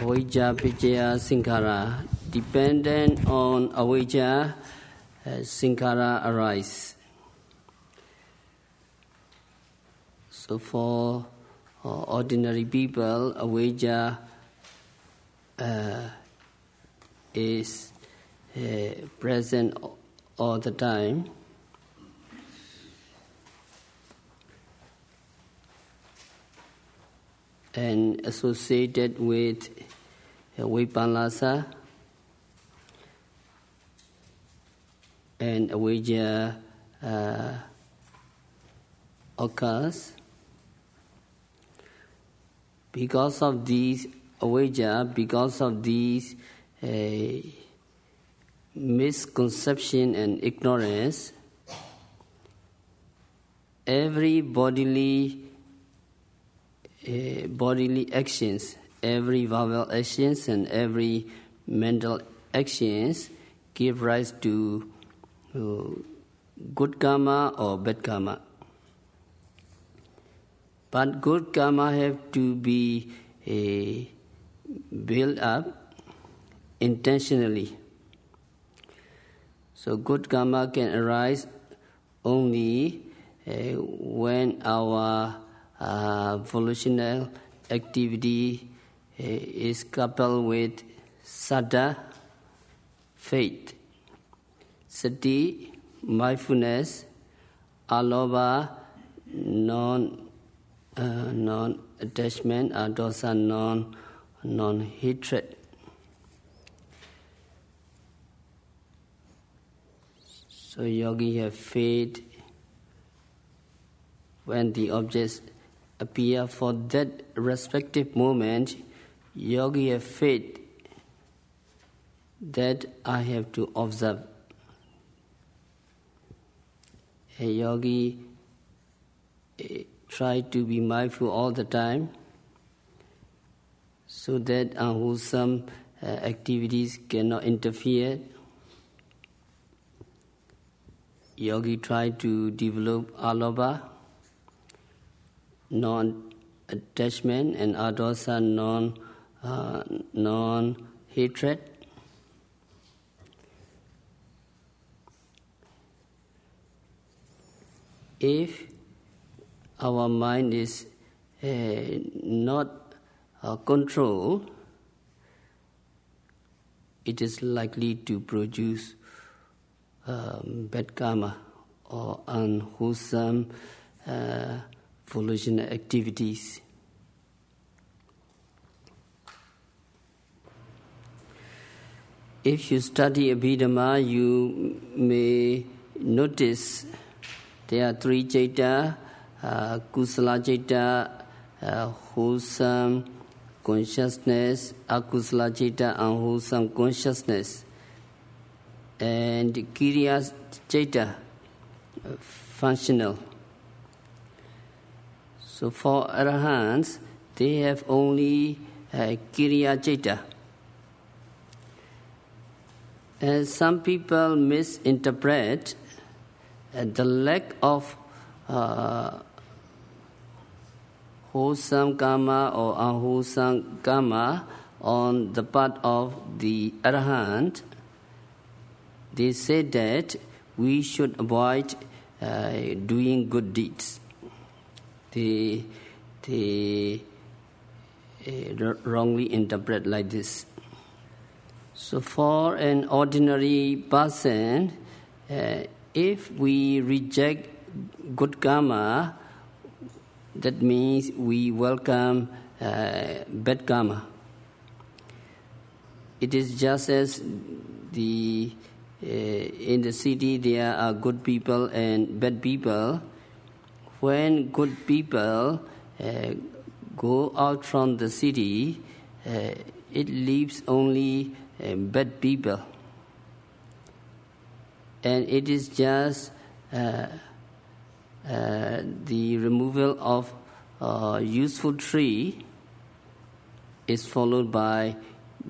avijja paccaya sankhara dependent on avijja uh, sankhara arise. So for uh, ordinary people avijja uh, is uh, present all the time. And associated with uh, Vipallasa and Avijja uh, occurs. Because of these Avijja, because of these uh, misconception and ignorance, every bodily uh, bodily actions, every verbal actions and every mental actions give rise to uh, good karma or bad karma. But good karma have to be uh, built up intentionally. So good karma can arise only uh, when our uh, volitional activity is coupled with saddha, faith, sati, mindfulness, alobha, non uh, non attachment, adosa, non non hatred. So yogi have faith when the objects appear for that respective moment, yogi faith that I have to observe. A yogi uh, try to be mindful all the time so that unwholesome uh, activities cannot interfere. Yogi try to develop alobha non-attachment and adosa non uh, non-hatred. If our mind is uh, not uh, controlled, it is likely to produce um, bad karma or unwholesome uh, volitional activities. If you study Abhidhamma, you may notice there are three citta, uh, kusala citta, uh, wholesome consciousness, akusala citta, unwholesome consciousness, and kiriya citta, uh, functional. So for arahants, they have only uh, kiriya citta. And some people misinterpret uh, the lack of uh, wholesome karma or unwholesome karma on the part of the arahant. They say that we should avoid uh, doing good deeds. They, they uh, wrongly interpret like this. So, for an ordinary person, uh, if we reject good karma, that means we welcome uh, bad karma. It is just as the uh, in the city there are good people and bad people. When good people uh, go out from the city, uh, it leaves only bad people. And it is just uh, uh, the removal of useful tree is followed by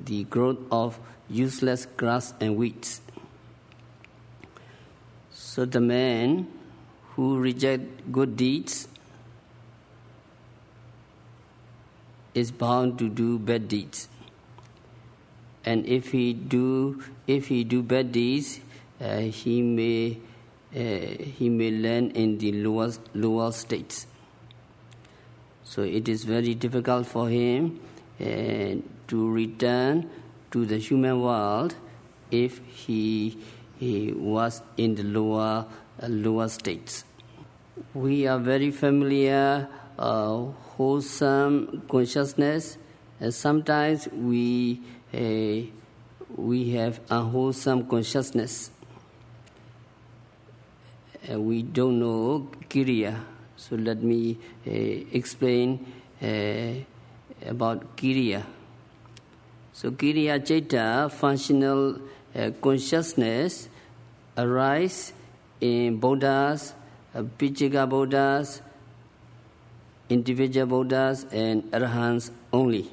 the growth of useless grass and weeds. So the man who reject good deeds is bound to do bad deeds. And if he do if he do bad deeds, uh, he may uh, he may land in the lower lower states. So it is very difficult for him uh, to return to the human world if he he was in the lower uh, lower states. We are very familiar uh, wholesome consciousness. And sometimes we uh, we have a wholesome consciousness. Uh, we don't know Kiriya. So let me uh, explain uh, about Kiriya. So Kiriya Citta, functional uh, consciousness, arise in Buddhas, uh, Pacceka individual Buddhas, and Arahants only.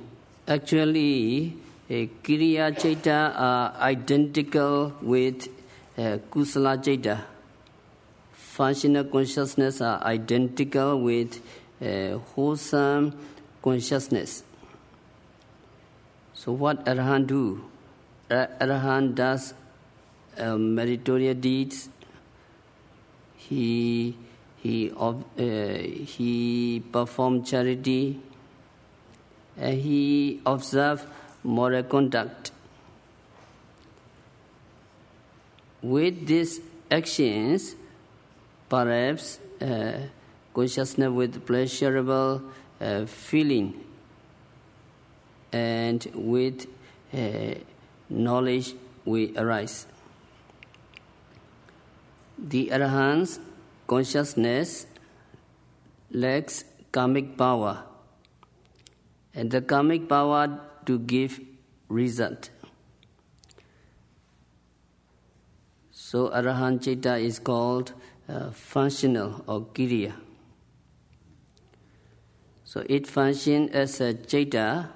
Actually, uh, Kiriya Citta are identical with uh, Kusala Citta. Functional consciousness are identical with uh, wholesome consciousness. So what Arahant do? Arahant does uh, meritorious deeds. He he uh, he perform charity. Uh, he observe moral conduct. With these actions, perhaps uh, consciousness with pleasurable uh, feeling and with uh, knowledge we arise. The Arahant's consciousness lacks karmic power, and the karmic power to give result. So Arahant Chitta is called uh, functional or Kiriya. So it functions as a Chitta,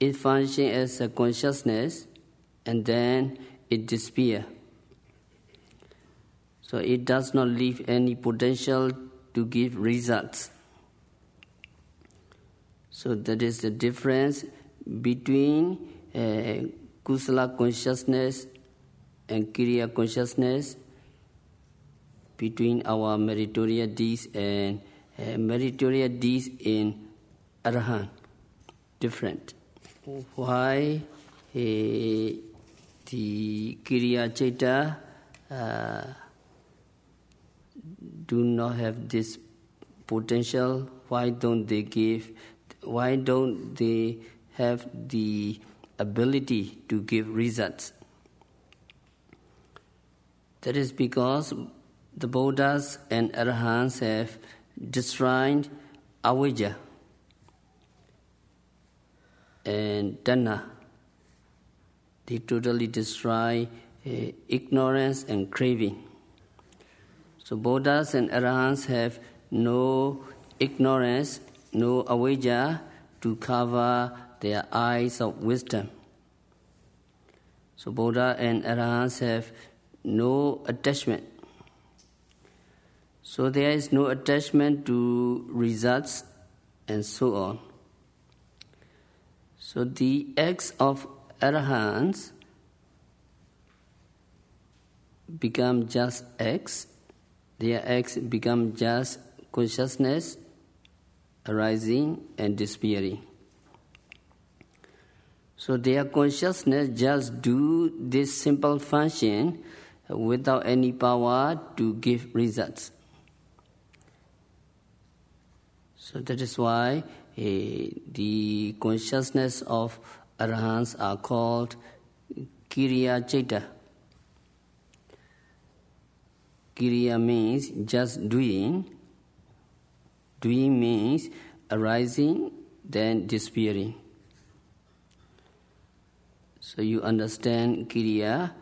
it functions as a consciousness, and then it disappears. So it does not leave any potential to give results. So that is the difference between uh, kusala consciousness and kiriya consciousness, between our meritorious deeds and uh, meritorious deeds in arahant, different. Why uh, the kiriya citta uh, do not have this potential? Why don't they give? Why don't they have the ability to give results? That is because the Buddhas and Arahants have destroyed avijja and tanha. They totally destroy uh, ignorance and craving. So Buddhas and Arahants have no ignorance, no avijja to cover their eyes of wisdom. So Buddha and Arahants have no attachment. So there is no attachment to results and so on. So the acts of Arahants become just acts their acts become just consciousness arising and disappearing. So their consciousness just do this simple function without any power to give results. So that is why uh, the consciousness of arahants are called kiriya citta. Kiriya means just doing. Doing means arising, then disappearing. So you understand Kiriya.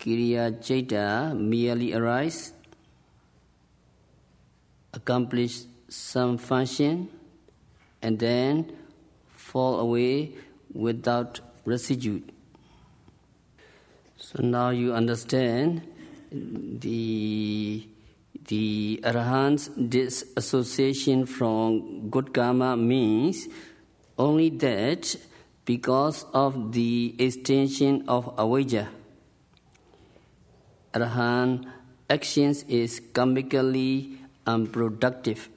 Kiriya Citta merely arise, accomplish some function, and then fall away without residue. So now you understand the the arahant's disassociation from good karma means only that because of the extension of avijja. Arhan actions is karmically unproductive.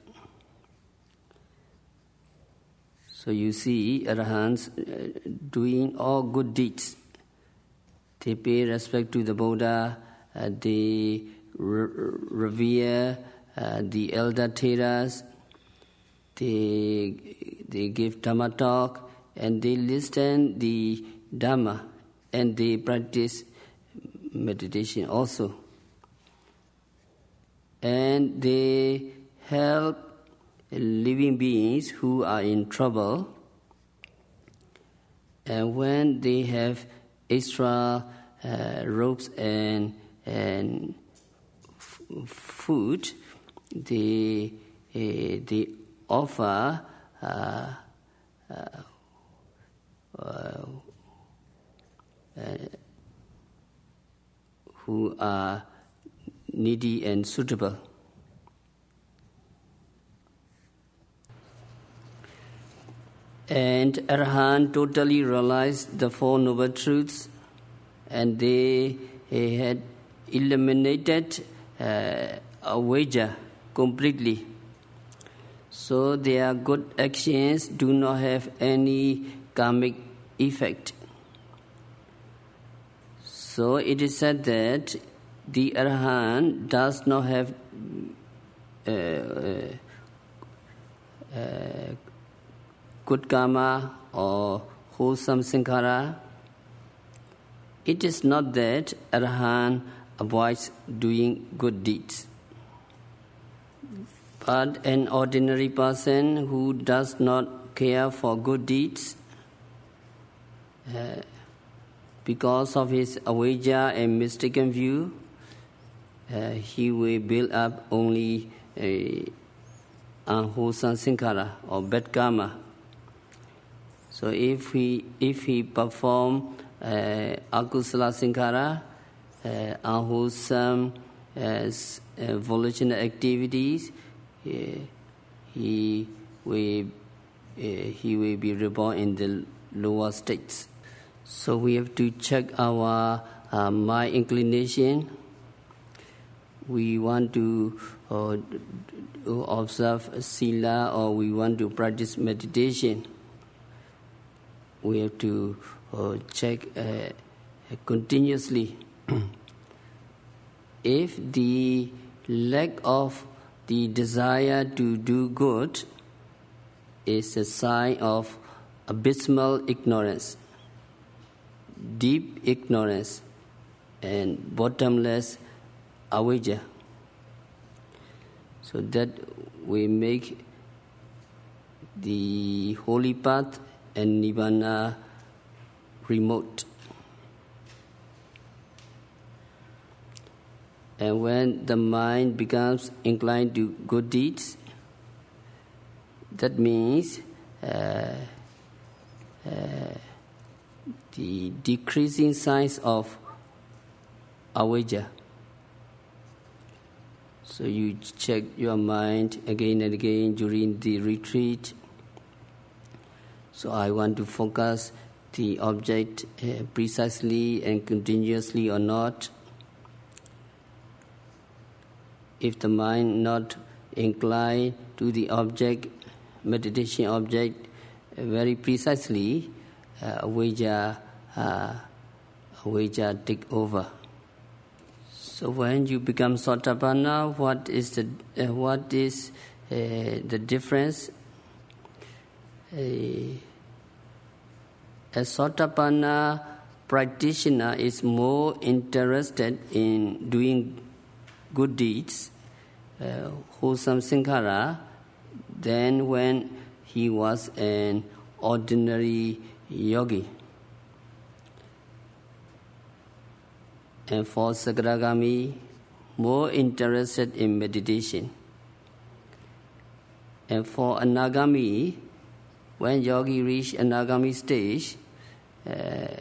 So you see Arahants uh, doing all good deeds. They pay respect to the Buddha, uh, they re- revere uh, the elder Theras, they, they give Dhamma talk, and they listen the Dhamma, and they practice meditation also. And they help living beings who are in trouble, and when they have extra uh, ropes and and food, they uh, they offer. Uh, uh, uh who are needy and suitable. And Arhan totally realized the Four Noble Truths and they had eliminated uh, avijja completely. So their good actions do not have any karmic effect. So it is said that the Arhan does not have uh, uh, uh good karma or wholesome sankhara. It is not that Arhan avoids doing good deeds. But an ordinary person who does not care for good deeds, uh, because of his avijja and mistaken view, uh, he will build up only a unwholesome sankhara or bad karma. So if he if he perform uh, akusala sankhara, unwholesome uh, uh, volitional activities, he will uh, he will be reborn in the lower states. So we have to check our uh, mind inclination. We want to uh, observe sila or we want to practice meditation we have to uh, check uh, continuously. if the lack of the desire to do good is a sign of abysmal ignorance, deep ignorance, and bottomless avijja. So that we make the holy path and nibbana remote. And when the mind becomes inclined to good deeds, that means uh, uh, the decreasing signs of avijja. So you check your mind again and again during the retreat so I want to focus the object uh, precisely and continuously or not. If the mind not inclined to the object, meditation object, uh, very precisely, uh, avijja, uh, take over. So when you become sotapanna, what is the uh, what is uh, the difference a, a Sotapanna practitioner is more interested in doing good deeds, uh, wholesome sankhara, than when he was an ordinary yogi. And for Sakadagami, more interested in meditation. And for Anagami, when yogi reached anagami stage, uh,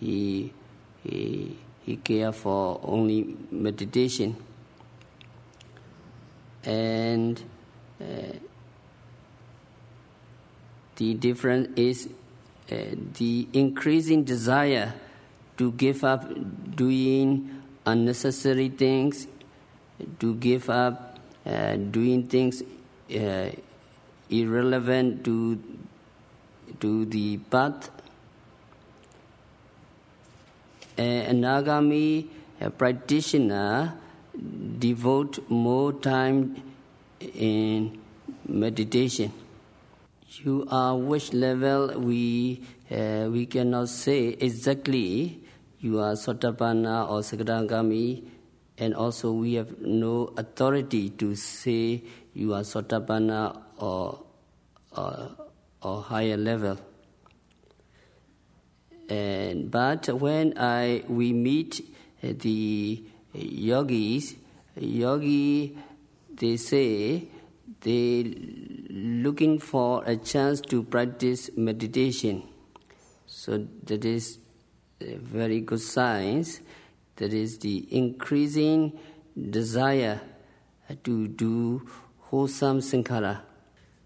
he, he, he care for only meditation. And uh, the difference is uh, the increasing desire to give up doing unnecessary things, to give up uh, doing things uh, irrelevant to to the path. A Anagami a practitioner devote more time in meditation. You are which level we uh, we cannot say exactly. You are Sotapanna or Sakadagami, and also we have no authority to say you are Sotapanna or, or, or higher level. And, but when I we meet the yogis, yogi they say they looking for a chance to practice meditation. So that is a very good signs. That is the increasing desire to do wholesome sankhara.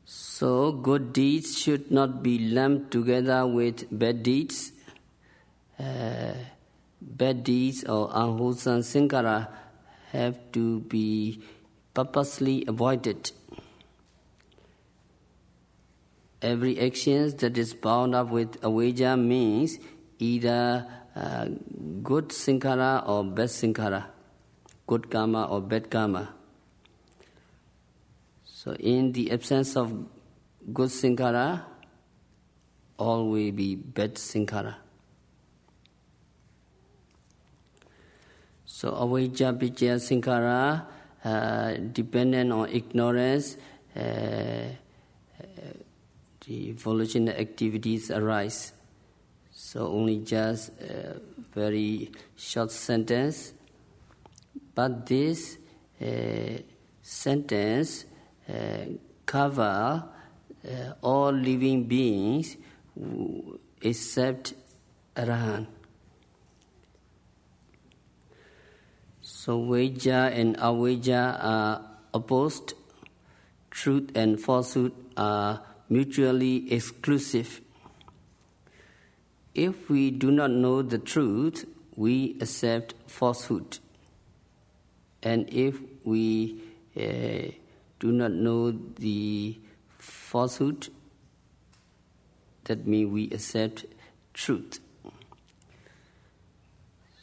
So good deeds should not be lumped together with bad deeds. Uh, bad deeds or unwholesome sankhara have to be purposely avoided. Every action that is bound up with avijja means either uh, good sankhara or bad sankhara, good karma or bad karma. So, in the absence of good sankhara, all will be bad sankhara. So, avijja picca sankhara, uh, dependent on ignorance, uh, the volitional activities arise. So only just a very short sentence, but this uh, sentence uh, cover uh, all living beings except Arahant. So Vijja and Avijja are opposed. Truth and falsehood are mutually exclusive. If we do not know the truth, we accept falsehood. And if we uh, do not know the falsehood, that means we accept truth.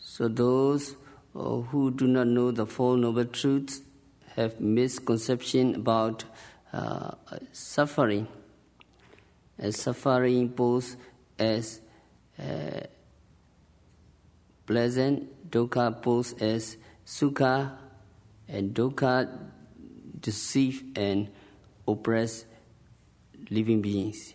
So those who do not know the Four Noble Truths have misconception about uh, suffering as suffering both as uh, pleasant, dukkha both as sukha, and dukkha deceive and oppress living beings.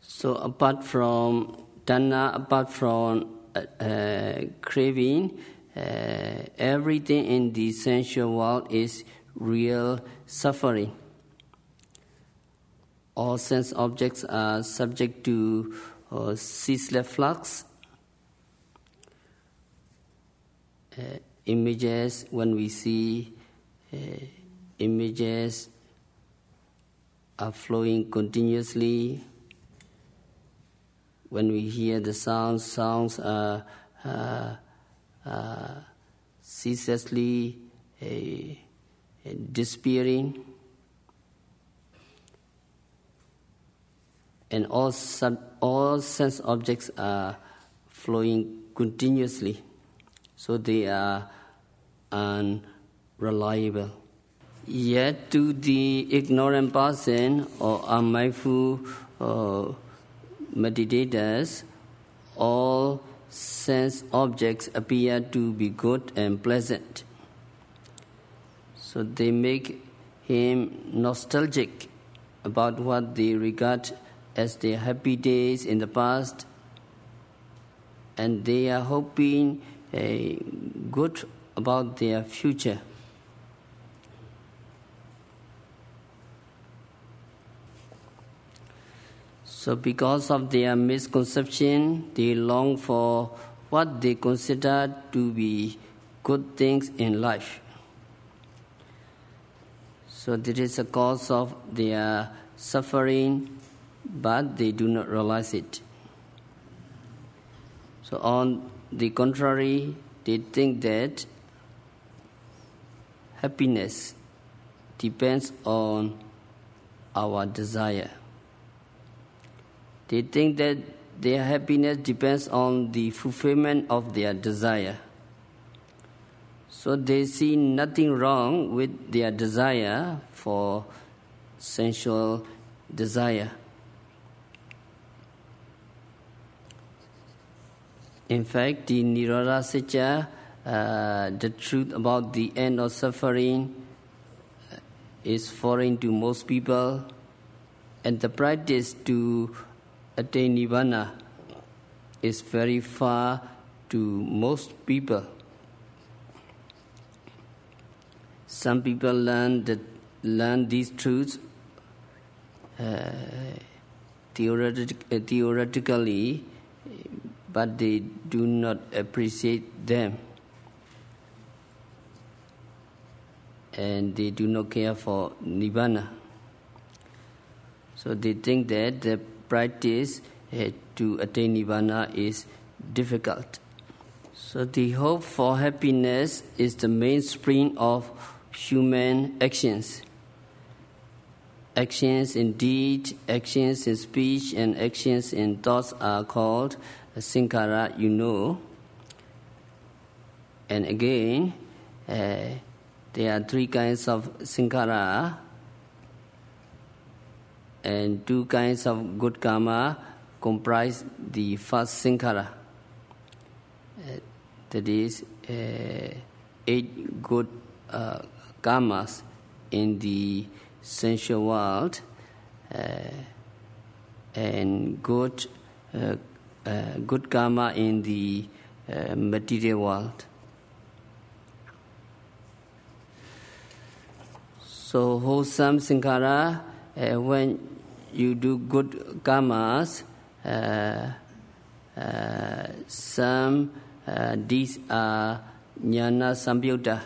So apart from tanha, apart from uh, uh, craving, uh, everything in the sensual world is real suffering. All sense objects are subject to ceaseless flux. Uh, images, when we see uh, images, are flowing continuously. When we hear the sounds, sounds are uh, uh, ceaselessly uh, despairing, and all, sub, all sense objects are flowing continuously, so they are unreliable. Yet, to the ignorant person or unmindful uh, meditators, all sense objects appear to be good and pleasant. So they make him nostalgic about what they regard as their happy days in the past, and they are hoping a good about their future. So, because of their misconception, they long for what they consider to be good things in life. So this is a cause of their suffering, but they do not realize it. So, on the contrary, they think that happiness depends on our desire. They think that their happiness depends on the fulfillment of their desire. So they see nothing wrong with their desire for sensual desire. In fact, the Nirodha Satya, uh, the truth about the end of suffering, uh, is foreign to most people, and the practice to attain Nibbana is very far to most people. Some people learn that learn these truths uh, theoretic, uh, theoretically, but they do not appreciate them. And they do not care for Nibbana. So they think that the practice uh, to attain Nibbana is difficult. So the hope for happiness is the mainspring of human actions. Actions in deed, actions in speech, and actions in thoughts are called sankhara, you know. And again, uh, there are three kinds of sankhara and two kinds of good karma comprise the first sankhara. Uh, that is, uh, eight good uh, karmas in the sensual world uh, and good, uh, uh, good karma in the material world. So, wholesome sankhara, when you do good karmas, uh, uh, some uh, these are jnana samyutta.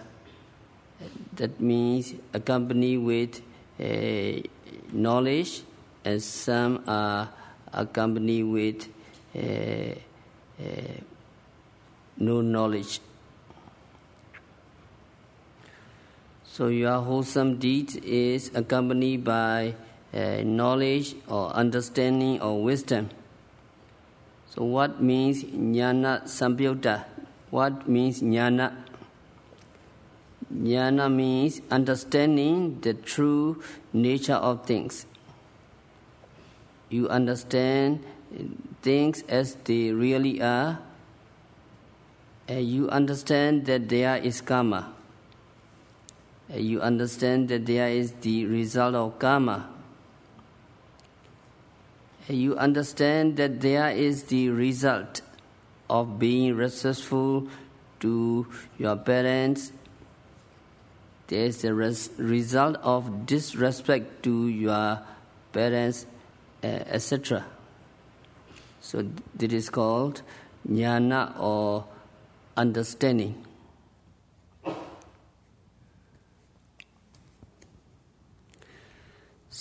That means accompanied with uh, knowledge, and some are accompanied with uh, uh, no knowledge. So your wholesome deed is accompanied by uh, knowledge or understanding or wisdom. So, what means jnana samyutta? What means jnana? Jnana means understanding the true nature of things. You understand things as they really are. And you understand that there is karma. You understand that there is the result of karma you understand that there is the result of being respectful to your parents. There is the res- result of disrespect to your parents, uh, etc. So this is called jnana or understanding.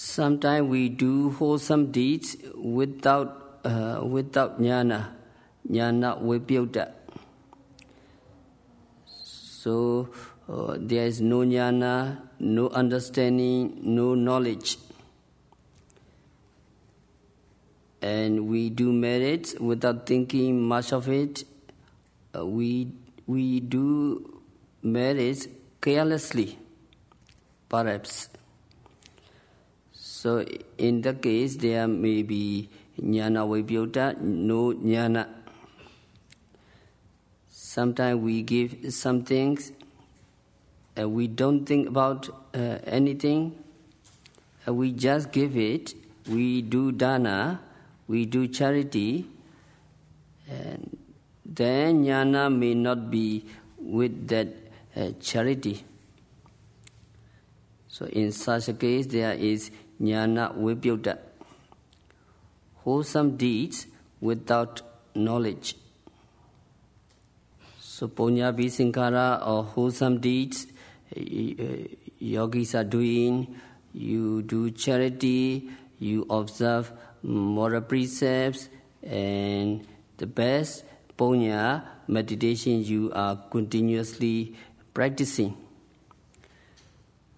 Sometimes we do wholesome deeds without uh, without jnana, jnana vipyuta. So uh, there is no jnana, no understanding, no knowledge. And we do merits without thinking much of it. Uh, we we do merits carelessly, perhaps. So in that case, there may be jnana vipyuta, no jnana. Sometimes we give some things, uh, we don't think about uh, anything, we just give it, we do dana, we do charity, and then jnana may not be with that uh, charity. So in such a case, there is jnana vipyuta, wholesome deeds without knowledge. So punya sankhara or wholesome deeds, eh, yogis are doing you do charity, you observe moral precepts, and the best punya meditation you are continuously practicing.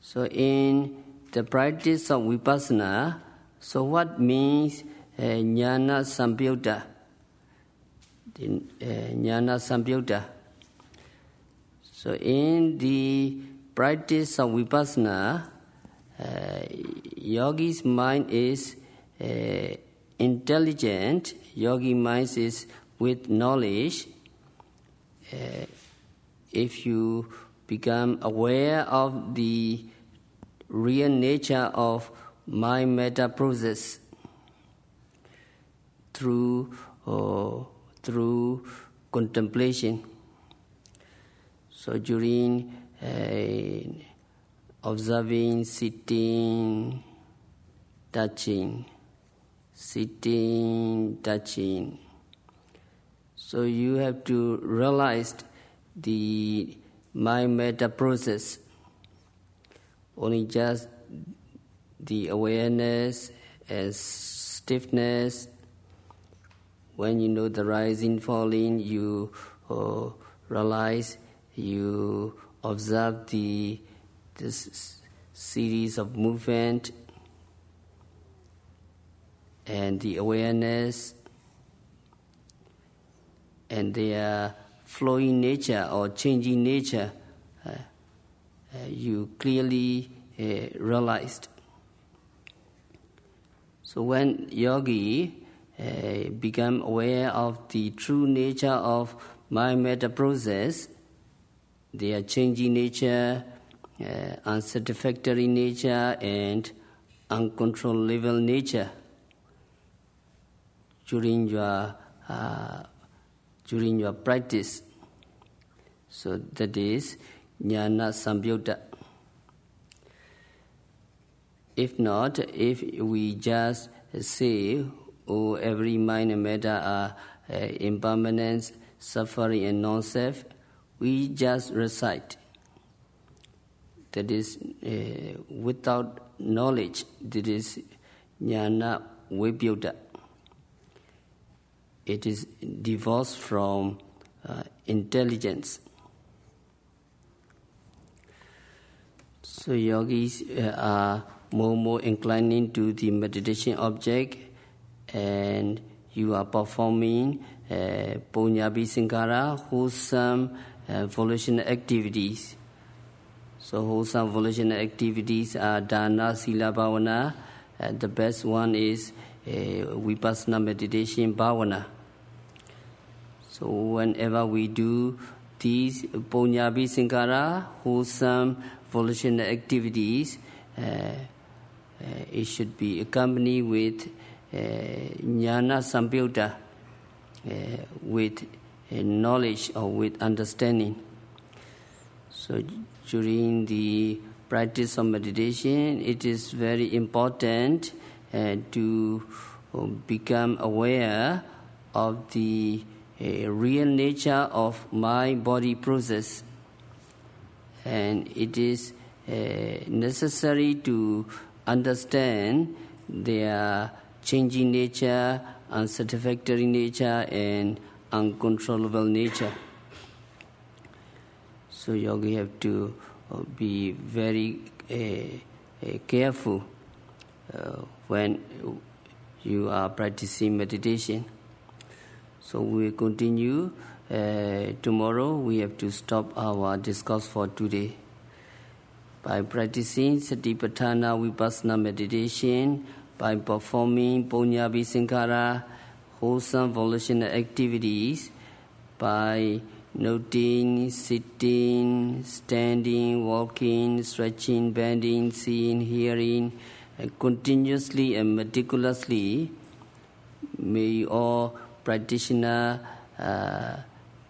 So in the practice of vipassana, so what means uh, jnana sampyutta? Uh, jnana sampyutta. So in the practice of vipassana, uh, yogi's mind is uh, intelligent, yogi mind is with knowledge. Uh, if you become aware of the real nature of my meta process through uh, through contemplation. So during uh, observing, sitting, touching, sitting, touching. So you have to realize the my meta process. Only just the awareness and stiffness. When you know the rising, falling, you uh, realize, you observe the this series of movement and the awareness and their flowing nature or changing nature uh, you clearly uh, realized. So when yogi uh, become aware of the true nature of my metta process, their changing nature, uh, unsatisfactory nature and uncontrollable nature during your uh, during your practice. So that is jnana sampyutta. If not, if we just say, oh, every mind and matter are uh, impermanence, suffering, and non-self, we just recite that is uh, without knowledge, that is jnana vipyutta. It is divorced from uh, intelligence. So yogis uh, are more and more inclining to the meditation object and you are performing uh, punyabi sankara, wholesome uh, volitional activities so wholesome volitional activities are dana, sila, bhavana. And the best one is uh, vipassana meditation bhavana. So whenever we do these punyabi sankara, wholesome volitional activities, uh, uh, it should be accompanied with uh, jnana sampyutta, uh, with knowledge or with understanding. So during the practice of meditation, it is very important uh, to become aware of the uh, real nature of my body process. And it is uh, necessary to understand their changing nature, unsatisfactory nature, and uncontrollable nature. So yogi have to uh, be very uh, uh, careful uh, when you are practicing meditation. So we continue. Uh, tomorrow we have to stop our discourse for today. By practicing Satipatthana Vipassana meditation, by performing Punyabi Sankara, wholesome volitional activities, by noting, sitting, standing, walking, stretching, bending, seeing, hearing, and continuously and meticulously, may all practitioner uh,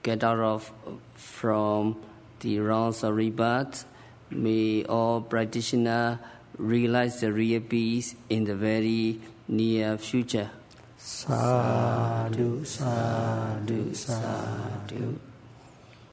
get out of from the wrongs of rebirth. May all practitioner realize the real peace in the very near future. Sadhu, sadhu, sadhu.